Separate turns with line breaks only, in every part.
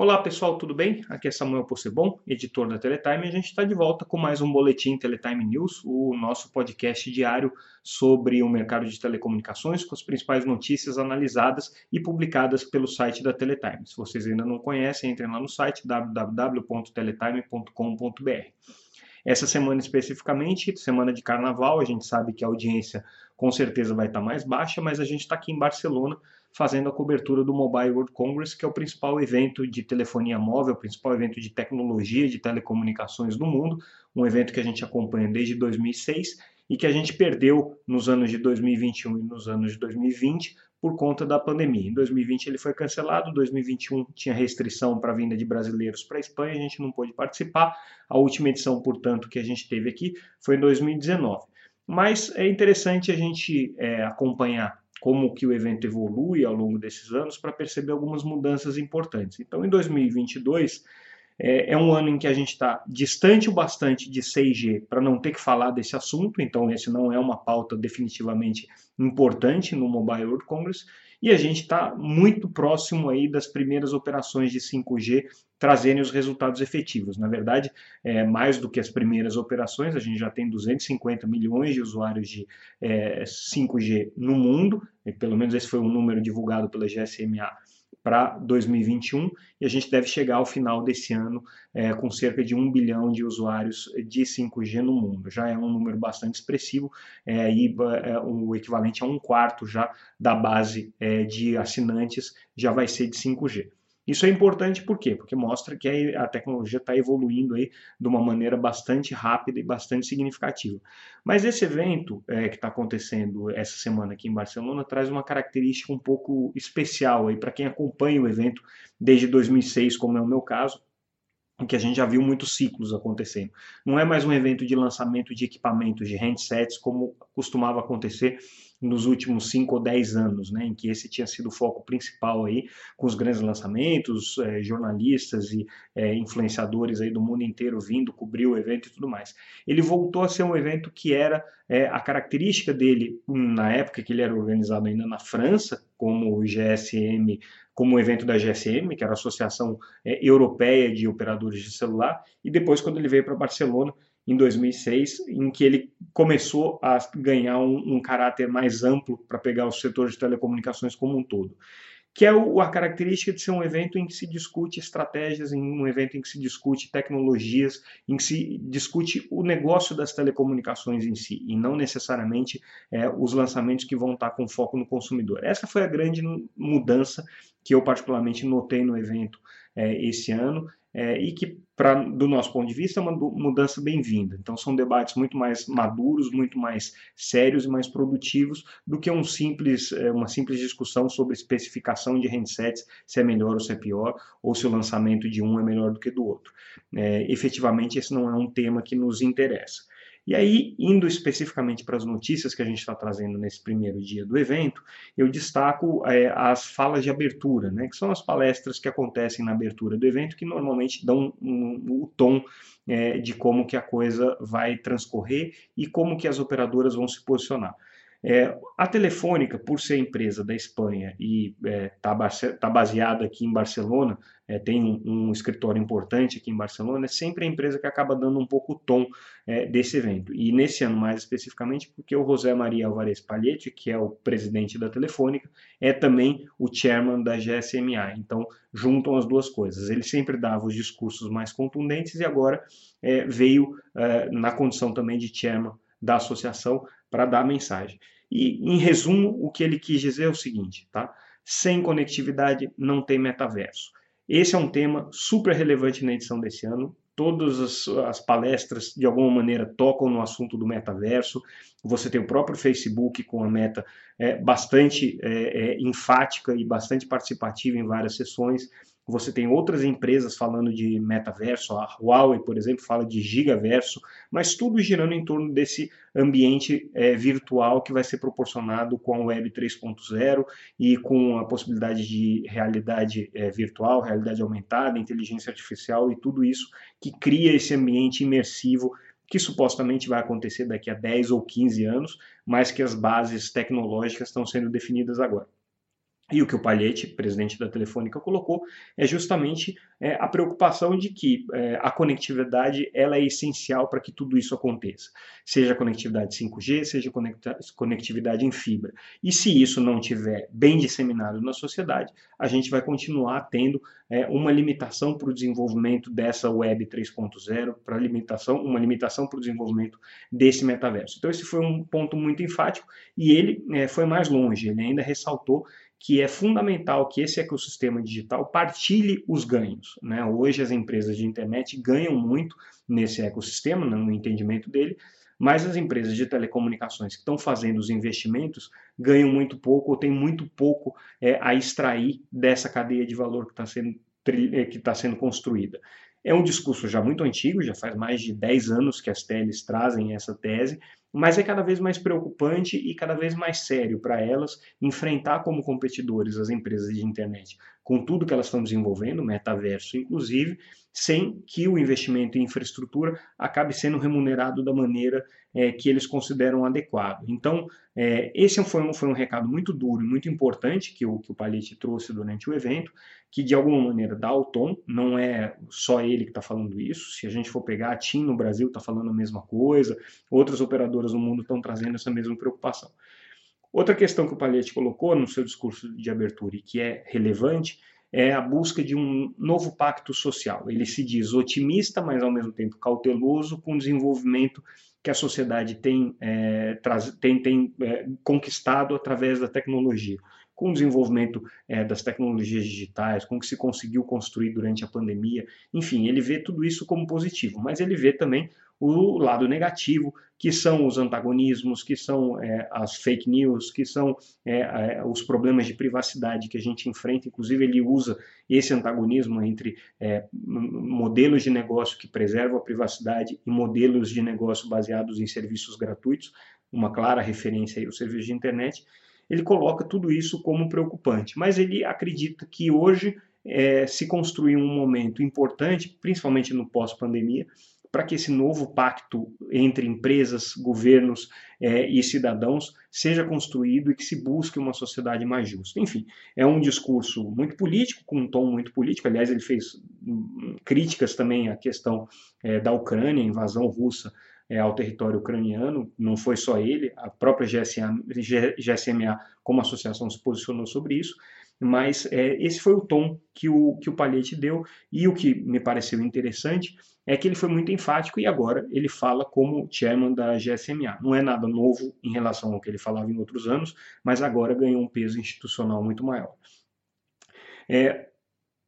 Olá pessoal, tudo bem? Aqui é Samuel Possebon, editor da Teletime, e a gente está de volta com mais um Boletim Teletime News, o nosso podcast diário sobre o mercado de telecomunicações, com as principais notícias analisadas e publicadas pelo site da Teletime. Se vocês ainda não conhecem, entrem lá no site www.teletime.com.br. Essa semana especificamente, semana de carnaval, a gente sabe que a audiência com certeza vai estar mais baixa, mas a gente está aqui em Barcelona fazendo a cobertura do Mobile World Congress, que é o principal evento de telefonia móvel, o principal evento de tecnologia de telecomunicações do mundo, um evento que a gente acompanha desde 2006 e que a gente perdeu nos anos de 2021 e nos anos de 2020 por conta da pandemia. Em 2020 ele foi cancelado, 2021 tinha restrição para a vinda de brasileiros para a Espanha, a gente não pôde participar. A última edição, portanto, que a gente teve aqui foi em 2019. Mas é interessante a gente é, acompanhar como que o evento evolui ao longo desses anos para perceber algumas mudanças importantes. Então, em 2022 é, é um ano em que a gente está distante o bastante de 6G para não ter que falar desse assunto. Então, esse não é uma pauta definitivamente importante no Mobile World Congress e a gente está muito próximo aí das primeiras operações de 5G trazerem os resultados efetivos. Na verdade, é, mais do que as primeiras operações, a gente já tem 250 milhões de usuários de é, 5G no mundo, pelo menos esse foi um número divulgado pela GSMA para 2021 e a gente deve chegar ao final desse ano é, com cerca de um bilhão de usuários de 5G no mundo. Já é um número bastante expressivo é, e é, o equivalente a um quarto já da base é, de assinantes já vai ser de 5G. Isso é importante por quê? Porque mostra que a tecnologia está evoluindo aí de uma maneira bastante rápida e bastante significativa. Mas esse evento é, que está acontecendo essa semana aqui em Barcelona traz uma característica um pouco especial aí para quem acompanha o evento desde 2006, como é o meu caso, que a gente já viu muitos ciclos acontecendo. Não é mais um evento de lançamento de equipamentos, de handsets, como costumava acontecer nos últimos 5 ou 10 anos, né, em que esse tinha sido o foco principal aí, com os grandes lançamentos, é, jornalistas e é, influenciadores aí do mundo inteiro vindo cobrir o evento e tudo mais. Ele voltou a ser um evento que era é, a característica dele, na época que ele era organizado ainda na França, como o GSM, como o evento da GSM, que era a Associação Europeia de Operadores de Celular, e depois quando ele veio para Barcelona, em 2006, em que ele começou a ganhar um, um caráter mais amplo para pegar o setor de telecomunicações como um todo. Que é o, a característica de ser um evento em que se discute estratégias, em um evento em que se discute tecnologias, em que se discute o negócio das telecomunicações em si, e não necessariamente é, os lançamentos que vão estar com foco no consumidor. Essa foi a grande mudança que eu particularmente notei no evento é, esse ano é, e que, pra, do nosso ponto de vista, é uma mudança bem-vinda. Então, são debates muito mais maduros, muito mais sérios e mais produtivos do que um simples, é, uma simples discussão sobre especificação de handsets, se é melhor ou se é pior, ou se o lançamento de um é melhor do que do outro. É, efetivamente, esse não é um tema que nos interessa. E aí, indo especificamente para as notícias que a gente está trazendo nesse primeiro dia do evento, eu destaco é, as falas de abertura, né, que são as palestras que acontecem na abertura do evento, que normalmente dão o um, um, tom é, de como que a coisa vai transcorrer e como que as operadoras vão se posicionar. É, a Telefônica, por ser empresa da Espanha e está é, tá baseada aqui em Barcelona, é, tem um, um, escritório importante aqui em Barcelona, é sempre a empresa que acaba dando um pouco o tom é, desse evento. E nesse ano, mais especificamente, porque o José Maria Alvarez Palhete, que é o presidente da Telefônica, é também o chairman da GSMA. Então, juntam as duas coisas. Ele sempre dava os discursos mais contundentes e agora é, veio é, na condição também de chairman da associação para dar a mensagem. E, em resumo, o que ele quis dizer é o seguinte, tá? Sem conectividade não tem metaverso. Esse é um tema super relevante na edição desse ano. Todas as, as, palestras, de alguma maneira, tocam no assunto do metaverso. Você tem o próprio Facebook com a meta é, bastante é, é, enfática e bastante participativa em várias sessões. Você tem outras empresas falando de metaverso, a Huawei, por exemplo, fala de gigaverso, mas tudo girando em torno desse ambiente é, virtual que vai ser proporcionado com a Web 3.0 e com a possibilidade de realidade é, virtual, realidade aumentada, inteligência artificial e tudo isso que cria esse ambiente imersivo que supostamente vai acontecer daqui a 10 ou 15 anos, mas que as bases tecnológicas estão sendo definidas agora. E o que o Palhete, presidente da Telefônica, colocou é justamente é, a preocupação de que é, a conectividade ela é essencial para que tudo isso aconteça. Seja conectividade 5G, seja conectividade em fibra. E se isso não tiver bem disseminado na sociedade, a gente vai continuar tendo é, uma limitação para o desenvolvimento dessa web 3.0, para limitação, uma limitação para o desenvolvimento desse metaverso. Então esse foi um ponto muito enfático e ele é, foi mais longe. Ele ainda ressaltou que é fundamental que esse ecossistema digital partilhe os ganhos. Né? Hoje as empresas de internet ganham muito nesse ecossistema, né, no entendimento dele, mas as empresas de telecomunicações que estão fazendo os investimentos ganham muito pouco ou têm muito pouco é, a extrair dessa cadeia de valor que está sendo, é, tá sendo construída. É um discurso já muito antigo, já faz mais de 10 anos que as teles trazem essa tese, mas é cada vez mais preocupante e cada vez mais sério para elas enfrentar como competidores as empresas de internet, com tudo que elas estão desenvolvendo, metaverso inclusive, sem que o investimento em infraestrutura acabe sendo remunerado da maneira é, que eles consideram adequado. Então, é, esse foi um, foi um recado muito duro e muito importante que o, que o Palete trouxe durante o evento, que de alguma maneira dá o tom, não é só ele que está falando isso, se a gente for pegar a TIM no Brasil está falando a mesma coisa, outras operadoras no mundo estão trazendo essa mesma preocupação. Outra questão que o Palete colocou no seu discurso de abertura e que é relevante é a busca de um novo pacto social. Ele se diz otimista, mas ao mesmo tempo cauteloso com o desenvolvimento que a sociedade tem, é, traz, tem, tem é, conquistado através da tecnologia, com o desenvolvimento é, das tecnologias digitais, com o que se conseguiu construir durante a pandemia. Enfim, ele vê tudo isso como positivo, mas ele vê também o lado negativo, que são os antagonismos, que são é, as fake news, que são é, é, os problemas de privacidade que a gente enfrenta. Inclusive, ele usa esse antagonismo entre é, modelos de negócio que preservam a privacidade e modelos de negócio baseados em serviços gratuitos, uma clara referência aí aos serviços de internet. Ele coloca tudo isso como preocupante, mas ele acredita que hoje é, se construiu um momento importante, principalmente no pós-pandemia, para que esse novo pacto entre empresas, governos é, e cidadãos seja construído e que se busque uma sociedade mais justa. Enfim, é um discurso muito político, com um tom muito político. Aliás, ele fez hum, críticas também à questão é, da Ucrânia, invasão russa é, ao território ucraniano. Não foi só ele, a própria GSA, GSMA, como associação, se posicionou sobre isso mas é, esse foi o tom que o, que o Palhete deu, e o que me pareceu interessante é que ele foi muito enfático e agora ele fala como chairman da GSMA. Não é nada novo em relação ao que ele falava em outros anos, mas agora ganhou um peso institucional muito maior. É,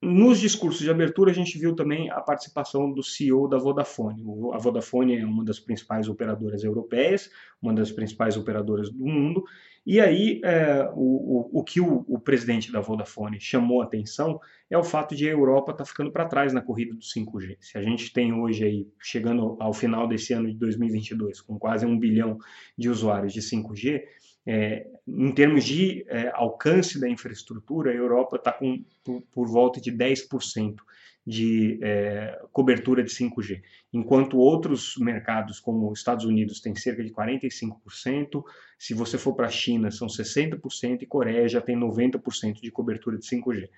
nos discursos de abertura, a gente viu também a participação do CEO da Vodafone. A Vodafone é uma das principais operadoras europeias, uma das principais operadoras do mundo, e aí, é, o, o, o, que o, o, presidente da Vodafone chamou a atenção é o fato de a Europa estar tá ficando para trás na corrida do 5G. Se a gente tem hoje, aí, chegando ao final desse ano de 2022, com quase um bilhão de usuários de 5G, é, em termos de é, alcance da infraestrutura, a Europa está com por, por, volta de 10% de é, cobertura de 5G, enquanto outros mercados, como os Estados Unidos, têm cerca de 45%, se você for para a China, são 60%, e Coreia já tem 90% de cobertura de 5G.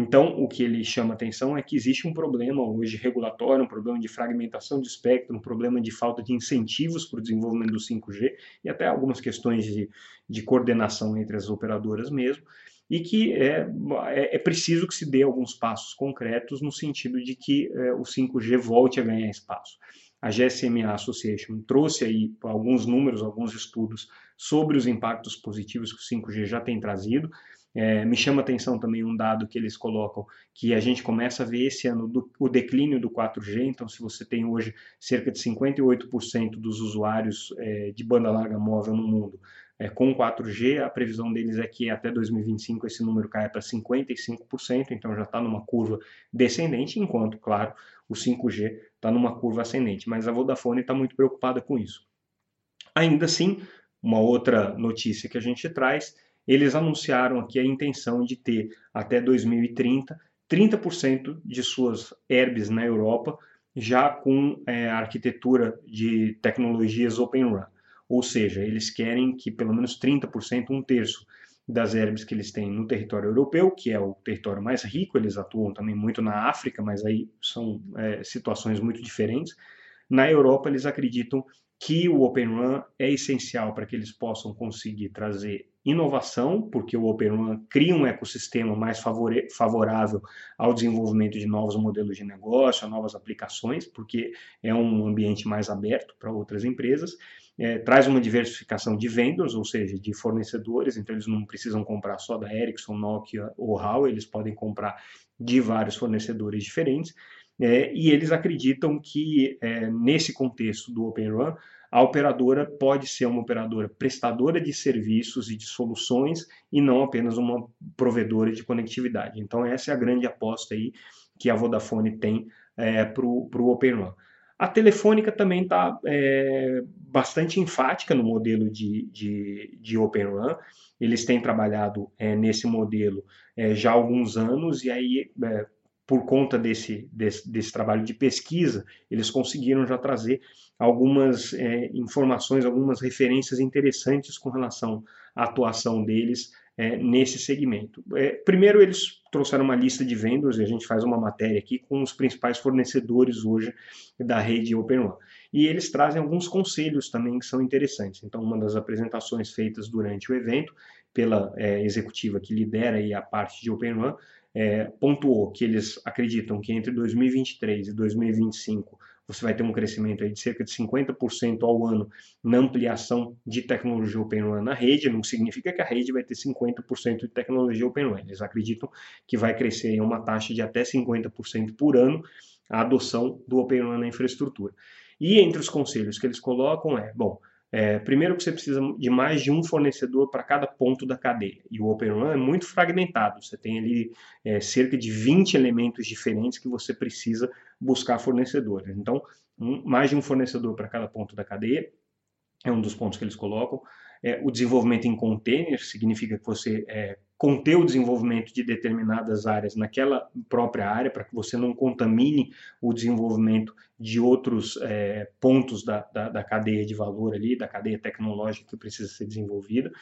Então, o que ele chama atenção é que existe um problema hoje regulatório, um problema de fragmentação de espectro, um problema de falta de incentivos para o desenvolvimento do 5G e até algumas questões de, de coordenação entre as operadoras mesmo, e que é, é, é, preciso que se dê alguns passos concretos no sentido de que é, o 5G volte a ganhar espaço. A GSMA Association trouxe aí alguns números, alguns estudos sobre os impactos positivos que o 5G já tem trazido. É, me chama atenção também um dado que eles colocam, que a gente começa a ver esse ano do, o declínio do 4G. Então, se você tem hoje cerca de 58% dos usuários é, de banda larga móvel no mundo é, com 4G, a previsão deles é que até 2025 esse número caia para 55%, então já está numa curva descendente, enquanto, claro, o 5G está numa curva ascendente. Mas a Vodafone está muito preocupada com isso. Ainda assim, uma outra notícia que a gente traz, eles anunciaram aqui a intenção de ter até 2030 30% de suas herbes na Europa já com é, arquitetura de tecnologias Open RAN ou seja, eles querem que pelo menos 30%, um terço das herbes que eles têm no território europeu, que é o território mais rico, eles atuam também muito na África, mas aí são é, situações muito diferentes. Na Europa, eles acreditam que o Open Run é essencial para que eles possam conseguir trazer inovação, porque o Open Run cria um ecossistema mais favorável ao desenvolvimento de novos modelos de negócio, a novas aplicações, porque é um ambiente mais aberto para outras empresas. É, traz uma diversificação de vendors, ou seja, de fornecedores, então eles não precisam comprar só da Ericsson, Nokia ou Huawei, eles podem comprar de vários fornecedores diferentes. É, e eles acreditam que, é, nesse contexto do Open Run, a operadora pode ser uma operadora prestadora de serviços e de soluções e não apenas uma provedora de conectividade. Então, essa é a grande aposta aí que a Vodafone tem é, para o Open Run. A Telefônica também está é, bastante enfática no modelo de, de, de Open Run. Eles têm trabalhado é, nesse modelo é, já há alguns anos e aí é, por conta desse, desse, desse, trabalho de pesquisa, eles conseguiram já trazer algumas é, informações, algumas referências interessantes com relação à atuação deles é, nesse segmento. É, primeiro, eles trouxeram uma lista de vendors, e a gente faz uma matéria aqui com os principais fornecedores hoje da rede Open One. E eles trazem alguns conselhos também que são interessantes. Então, uma das apresentações feitas durante o evento, pela é, executiva que lidera a parte de Open One, é, pontuou que eles acreditam que entre 2023 e 2025 você vai ter um crescimento aí de cerca de 50% ao ano na ampliação de tecnologia Open RAN na rede. Não significa que a rede vai ter 50% de tecnologia Open RAN. Eles acreditam que vai crescer em uma taxa de até 50% por ano a adoção do Open RAN na infraestrutura. E entre os conselhos que eles colocam é, bom, é, primeiro que você precisa de mais de um fornecedor para cada ponto da cadeia. E o Open Run é muito fragmentado. Você tem ali é, cerca de 20 elementos diferentes que você precisa buscar fornecedores. Então, um, mais de um fornecedor para cada ponto da cadeia é um dos pontos que eles colocam. É, o desenvolvimento em containers significa que você é, conter o desenvolvimento de determinadas áreas naquela própria área, para que você não contamine o desenvolvimento de outros é, pontos da, da, da, cadeia de valor ali, da cadeia tecnológica que precisa ser desenvolvida.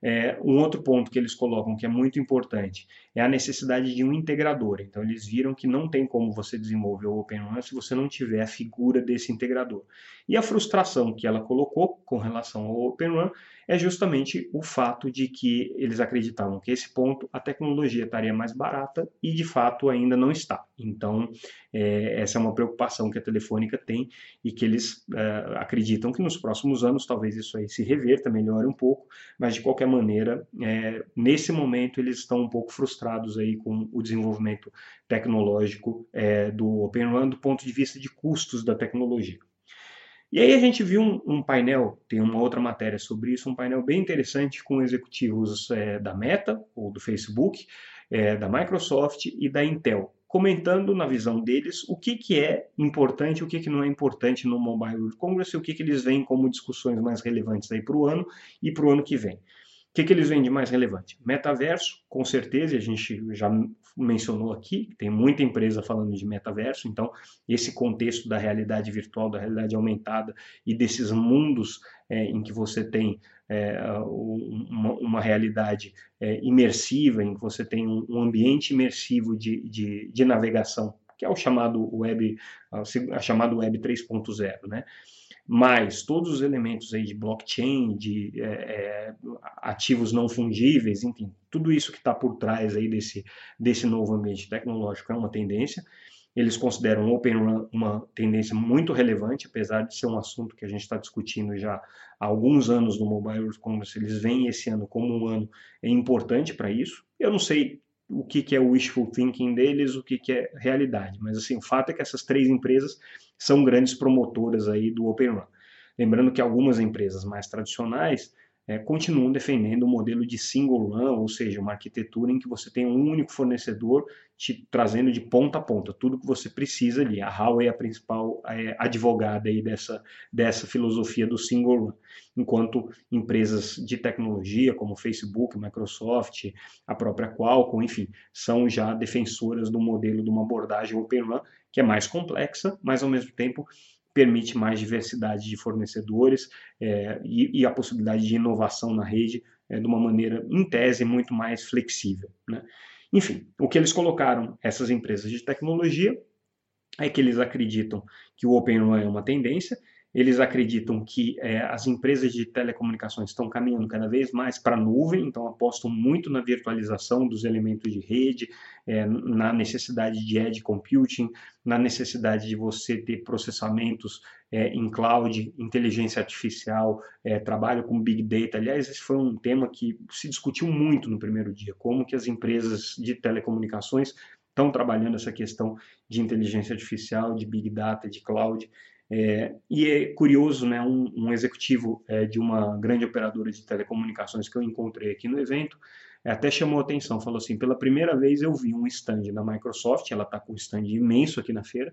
É, um outro ponto que eles colocam que é muito importante é a necessidade de um integrador. Então, eles viram que não tem como você desenvolver o Open se você não tiver a figura desse integrador. E a frustração que ela colocou com relação ao Open é justamente o fato de que eles acreditavam que esse ponto a tecnologia estaria mais barata e de fato ainda não está. Então, é, essa é uma preocupação que a Telefônica tem e que eles é, acreditam que nos próximos anos talvez isso aí se reverta, melhore um pouco, mas de qualquer maneira, é, nesse momento eles estão um pouco frustrados aí com o desenvolvimento tecnológico é, do Open Run do ponto de vista de custos da tecnologia. E aí a gente viu um, um, painel, tem uma outra matéria sobre isso, um painel bem interessante com executivos é, da Meta, ou do Facebook, é, da Microsoft e da Intel, comentando na visão deles o que, que é importante o que, que não é importante no Mobile World Congress e o que, que eles veem como discussões mais relevantes para o ano e para o ano que vem que, que eles vêm de mais relevante? Metaverso, com certeza, a gente já mencionou aqui, tem muita empresa falando de metaverso, então esse contexto da realidade virtual, da realidade aumentada e desses mundos é, em que você tem é, uma, uma, realidade é, imersiva, em que você tem um, um ambiente imersivo de, de, de, navegação, que é o chamado web, a, a chamado web 3.0, né? Mais todos os elementos aí de blockchain, de é, é, ativos não fungíveis, enfim, tudo isso que está por trás aí desse, desse novo ambiente tecnológico é uma tendência. Eles consideram o Open Run uma tendência muito relevante, apesar de ser um assunto que a gente está discutindo já há alguns anos no Mobile World Congress. Eles veem esse ano como um ano importante para isso. Eu não sei o que, que é o wishful thinking deles, o que, que é realidade. Mas assim, o fato é que essas três empresas são grandes promotoras aí do Open. Lembrando que algumas empresas mais tradicionais é, continuam defendendo o modelo de single run, ou seja, uma arquitetura em que você tem um único fornecedor te trazendo de ponta a ponta tudo que você precisa ali. A Huawei é a principal é, advogada aí dessa, dessa filosofia do single run, enquanto empresas de tecnologia como Facebook, Microsoft, a própria Qualcomm, enfim, são já defensoras do modelo de uma abordagem open run que é mais complexa, mas ao mesmo tempo permite mais diversidade de fornecedores é, e, e, a possibilidade de inovação na rede é, de uma maneira, em tese, muito mais flexível. Né? Enfim, o que eles colocaram, essas empresas de tecnologia, é que eles acreditam que o Open RAN é uma tendência, eles acreditam que é, as empresas de telecomunicações estão caminhando cada vez mais para a nuvem, então apostam muito na virtualização dos elementos de rede, é, na necessidade de edge computing, na necessidade de você ter processamentos é, em cloud, inteligência artificial, é, trabalho com big data. Aliás, esse foi um tema que se discutiu muito no primeiro dia, como que as empresas de telecomunicações estão trabalhando essa questão de inteligência artificial, de big data, de cloud. É, e é curioso, né, um, um executivo é, de uma grande operadora de telecomunicações que eu encontrei aqui no evento, é, até chamou atenção, falou assim, pela primeira vez eu vi um stand da Microsoft, ela está com um stand imenso aqui na feira,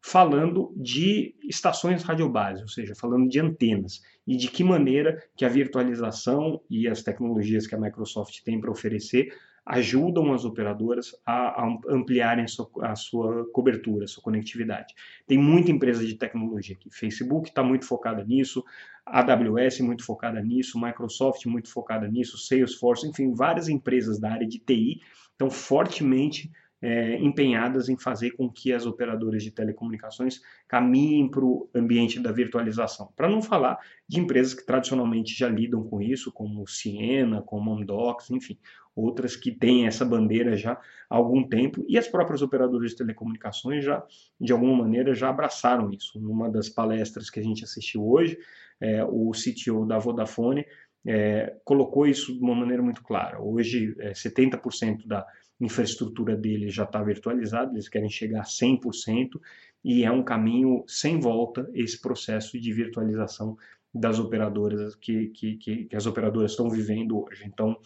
falando de estações radiobase, ou seja, falando de antenas, e de que maneira que a virtualização e as tecnologias que a Microsoft tem para oferecer ajudam as operadoras a, a ampliarem a sua, a sua, cobertura, a sua conectividade. Tem muita empresa de tecnologia aqui. Facebook está muito focada nisso, AWS muito focada nisso, Microsoft muito focada nisso, Salesforce, enfim, várias empresas da área de TI estão fortemente é, empenhadas em fazer com que as operadoras de telecomunicações caminhem para o ambiente da virtualização. Para não falar de empresas que tradicionalmente já lidam com isso, como Siena, como Amdocs, enfim, outras que têm essa bandeira já há algum tempo, e as próprias operadoras de telecomunicações já, de alguma maneira, já abraçaram isso. Numa das palestras que a gente assistiu hoje, é, o CTO da Vodafone é, colocou isso de uma maneira muito clara. Hoje, é, 70% da infraestrutura dele já está virtualizada, eles querem chegar a 100%, e é um caminho sem volta esse processo de virtualização das operadoras que, que, que, que as operadoras estão vivendo hoje. Então,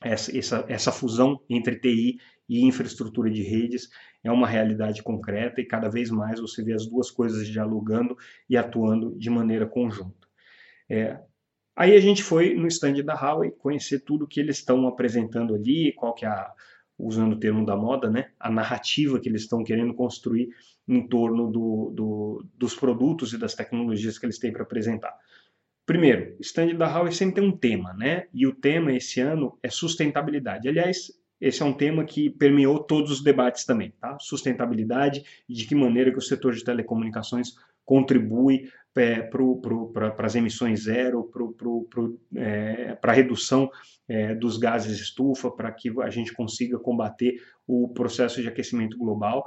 essa, essa, essa fusão entre TI e infraestrutura de redes é uma realidade concreta e cada vez mais você vê as duas coisas dialogando e atuando de maneira conjunta. É, aí a gente foi no stand da Huawei conhecer tudo que eles estão apresentando ali, qual que é a, usando o termo da moda, né, a narrativa que eles estão querendo construir em torno do, do, dos produtos e das tecnologias que eles têm para apresentar. Primeiro, stand da Huawei sempre tem um tema, né? E o tema esse ano é sustentabilidade. Aliás, esse é um tema que permeou todos os debates também, tá? Sustentabilidade e de que maneira que o setor de telecomunicações contribui é, para as emissões zero, para é, a redução é, dos gases estufa, para que a gente consiga combater o processo de aquecimento global.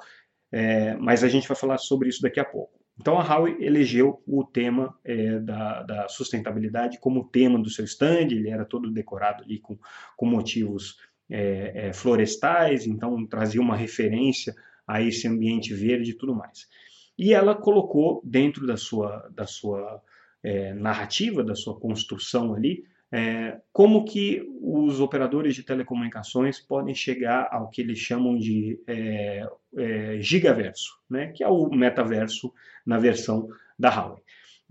É, mas a gente vai falar sobre isso daqui a pouco. Então a Huawei elegeu o tema é, da, da, sustentabilidade como tema do seu stand, ele era todo decorado ali com, com motivos é, florestais, então trazia uma referência a esse ambiente verde e tudo mais. E ela colocou dentro da sua, da sua é, narrativa, da sua construção ali, é, como que os operadores de telecomunicações podem chegar ao que eles chamam de é, é, gigaverso, né, que é o metaverso na versão da Huawei.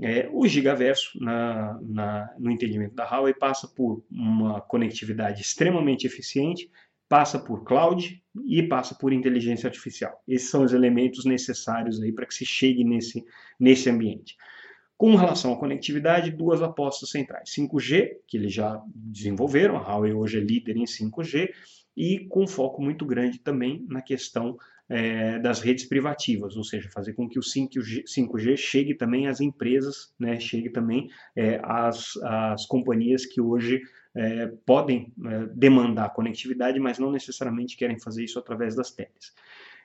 É, o gigaverso, na, na, no entendimento da Huawei, passa por uma conectividade extremamente eficiente, passa por cloud e passa por inteligência artificial. Esses são os elementos necessários aí para que se chegue nesse, nesse ambiente. Com relação à conectividade, duas apostas centrais. 5G, que eles já desenvolveram, a Huawei hoje é líder em 5G, e com foco muito grande também na questão é, das redes privativas, ou seja, fazer com que o 5G, 5G chegue também às empresas, né, chegue também é, às, às companhias que hoje é, podem é, demandar conectividade, mas não necessariamente querem fazer isso através das teles.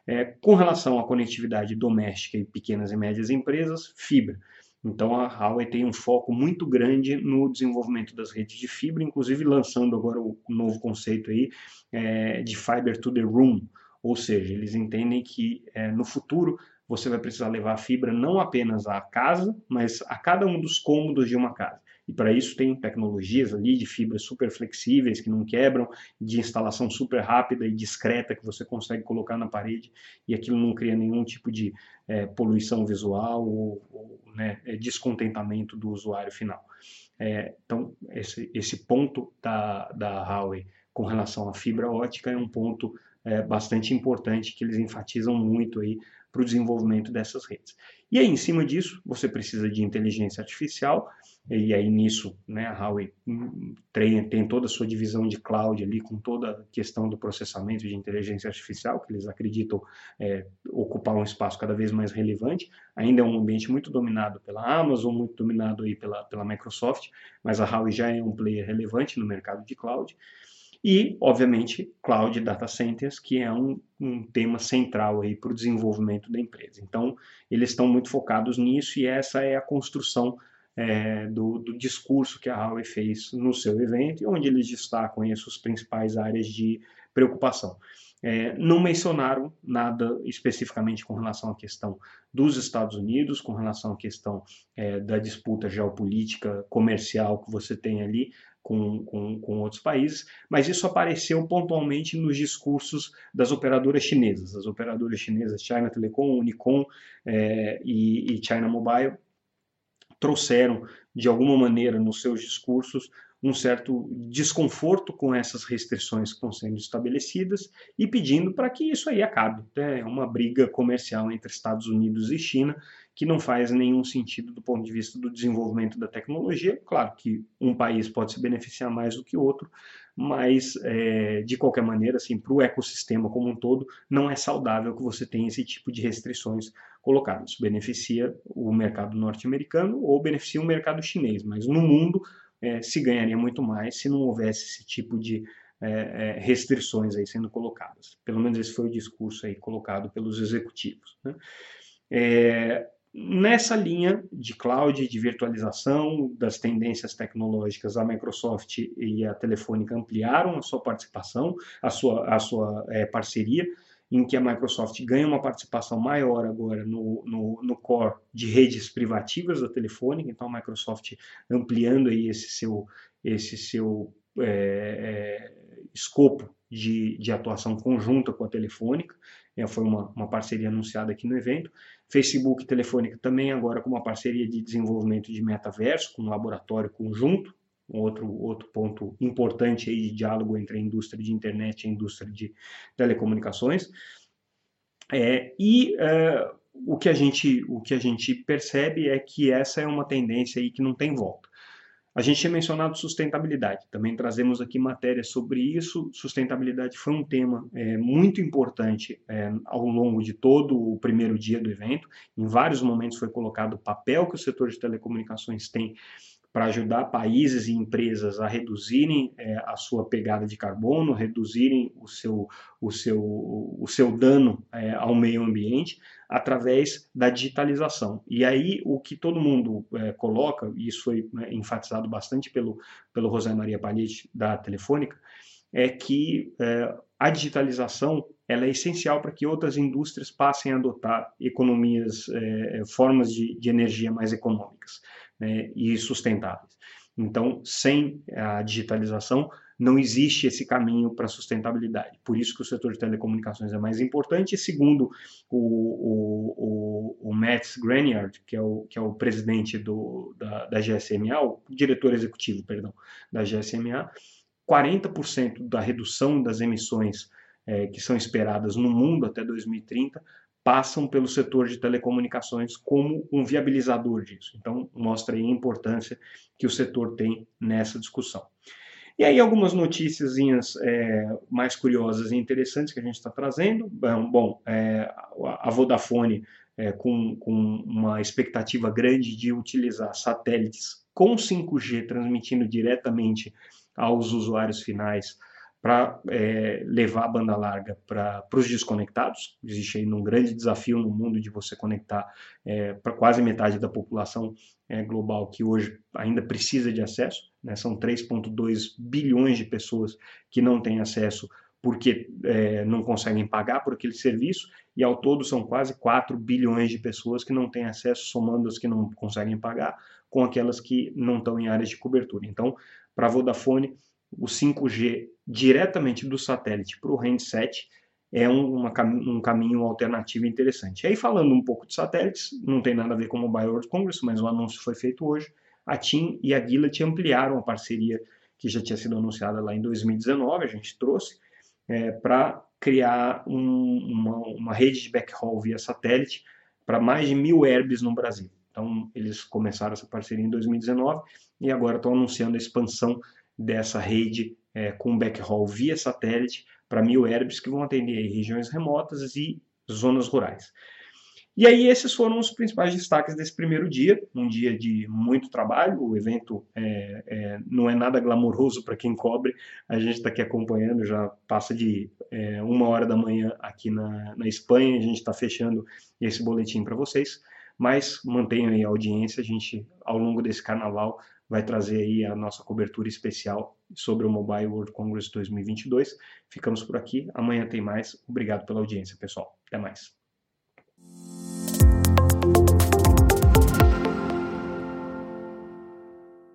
É, com relação à conectividade doméstica e pequenas e médias empresas, fibra. Então a Huawei tem um foco muito grande no desenvolvimento das redes de fibra, inclusive lançando agora o novo conceito aí é, de Fiber to the Room, ou seja, eles entendem que é, no futuro você vai precisar levar a fibra não apenas à casa, mas a cada um dos cômodos de uma casa. E para isso tem tecnologias ali de fibras super flexíveis que não quebram, de instalação super rápida e discreta que você consegue colocar na parede e aquilo não cria nenhum tipo de é, poluição visual ou, ou né, é, descontentamento do usuário final. É, então, esse, esse ponto da, da Huawei com relação à fibra ótica é um ponto é, bastante importante que eles enfatizam muito aí para o desenvolvimento dessas redes. E aí, em cima disso, você precisa de inteligência artificial, e aí nisso, né, a Huawei tem, tem toda a sua divisão de cloud ali, com toda a questão do processamento de inteligência artificial, que eles acreditam é, ocupar um espaço cada vez mais relevante. Ainda é um ambiente muito dominado pela Amazon, muito dominado aí pela, pela Microsoft, mas a Huawei já é um player relevante no mercado de cloud. E, obviamente, Cloud Data Centers, que é um, um tema central aí para o desenvolvimento da empresa. Então, eles estão muito focados nisso e essa é a construção é, do, do, discurso que a Huawei fez no seu evento, onde eles destacam aí as suas principais áreas de preocupação. É, não mencionaram nada especificamente com relação à questão dos Estados Unidos, com relação à questão é, da disputa geopolítica comercial que você tem ali com, com, com, outros países, mas isso apareceu pontualmente nos discursos das operadoras chinesas. As operadoras chinesas China Telecom, Unicom é, e, e China Mobile trouxeram, de alguma maneira, nos seus discursos, um certo desconforto com essas restrições que estão sendo estabelecidas e pedindo para que isso aí acabe. É uma briga comercial entre Estados Unidos e China que não faz nenhum sentido do ponto de vista do desenvolvimento da tecnologia. Claro que um país pode se beneficiar mais do que outro, mas é, de qualquer maneira, assim, para o ecossistema como um todo, não é saudável que você tenha esse tipo de restrições colocadas. Beneficia o mercado norte-americano ou beneficia o mercado chinês, mas no mundo é, se ganharia muito mais se não houvesse esse tipo de é, é, restrições aí sendo colocadas. Pelo menos esse foi o discurso aí colocado pelos executivos. Né? É, Nessa linha de cloud, de virtualização, das tendências tecnológicas, a Microsoft e a Telefônica ampliaram a sua participação, a sua, a sua é, parceria, em que a Microsoft ganha uma participação maior agora no, no, no, core de redes privativas da Telefônica, então a Microsoft ampliando aí esse seu, esse seu é, é, escopo de, de atuação conjunta com a Telefônica, é, foi uma, uma parceria anunciada aqui no evento. Facebook e Telefônica também agora com uma parceria de desenvolvimento de metaverso, com um laboratório conjunto, um outro, outro ponto importante aí de diálogo entre a indústria de internet e a indústria de telecomunicações. É, e é, o, que a gente, o que a gente percebe é que essa é uma tendência aí que não tem volta. A gente tinha mencionado sustentabilidade, também trazemos aqui matérias sobre isso. Sustentabilidade foi um tema é, muito importante é, ao longo de todo o primeiro dia do evento. Em vários momentos foi colocado o papel que o setor de telecomunicações tem para ajudar países e empresas a reduzirem é, a sua pegada de carbono, reduzirem o seu, o seu, o seu dano é, ao meio ambiente através da digitalização. E aí o que todo mundo é, coloca, e isso foi né, enfatizado bastante pelo, pelo José Maria Palhete da Telefônica, é que é, a digitalização ela é essencial para que outras indústrias passem a adotar economias, é, formas de, de energia mais econômicas né, e sustentáveis. Então, sem a digitalização, não existe esse caminho para sustentabilidade. Por isso que o setor de telecomunicações é mais importante. E segundo o, o, o, o Matt Graniard, que é o, que é o presidente do, da, da GSMA, o diretor executivo, perdão, da GSMA, 40% da redução das emissões é, que são esperadas no mundo até 2030 passam pelo setor de telecomunicações como um viabilizador disso. Então, mostra aí a importância que o setor tem nessa discussão. E aí algumas notícias é, mais curiosas e interessantes que a gente está trazendo. Bom, é, a Vodafone é, com, com uma expectativa grande de utilizar satélites com 5G transmitindo diretamente aos usuários finais para é, levar a banda larga para os desconectados. Existe aí um grande desafio no mundo de você conectar é, para quase metade da população é, global que hoje ainda precisa de acesso. Né? São 3,2 bilhões de pessoas que não têm acesso porque é, não conseguem pagar por aquele serviço, e ao todo são quase 4 bilhões de pessoas que não têm acesso, somando as que não conseguem pagar, com aquelas que não estão em áreas de cobertura. Então, para a Vodafone, o 5G diretamente do satélite para o handset é um, uma, um caminho alternativo interessante. Aí, falando um pouco de satélites, não tem nada a ver com o Mobile World Congress, mas o anúncio foi feito hoje. A TIM e a Gilat ampliaram a parceria que já tinha sido anunciada lá em 2019, a gente trouxe, é, para criar um, uma, uma, rede de backhaul via satélite para mais de mil herbes no Brasil. Então, eles começaram essa parceria em 2019 e agora estão anunciando a expansão dessa rede é, com backhaul via satélite para mil herbes que vão atender regiões remotas e zonas rurais. E aí esses foram os principais destaques desse primeiro dia, um dia de muito trabalho, o evento é, é, não é nada glamouroso para quem cobre, a gente está aqui acompanhando, já passa de é, uma hora da manhã aqui na, na Espanha, a gente está fechando esse boletim para vocês, mas mantenham aí a audiência, a gente ao longo desse carnaval vai trazer aí a nossa cobertura especial sobre o Mobile World Congress 2022. Ficamos por aqui, amanhã tem mais. Obrigado pela audiência, pessoal. Até mais.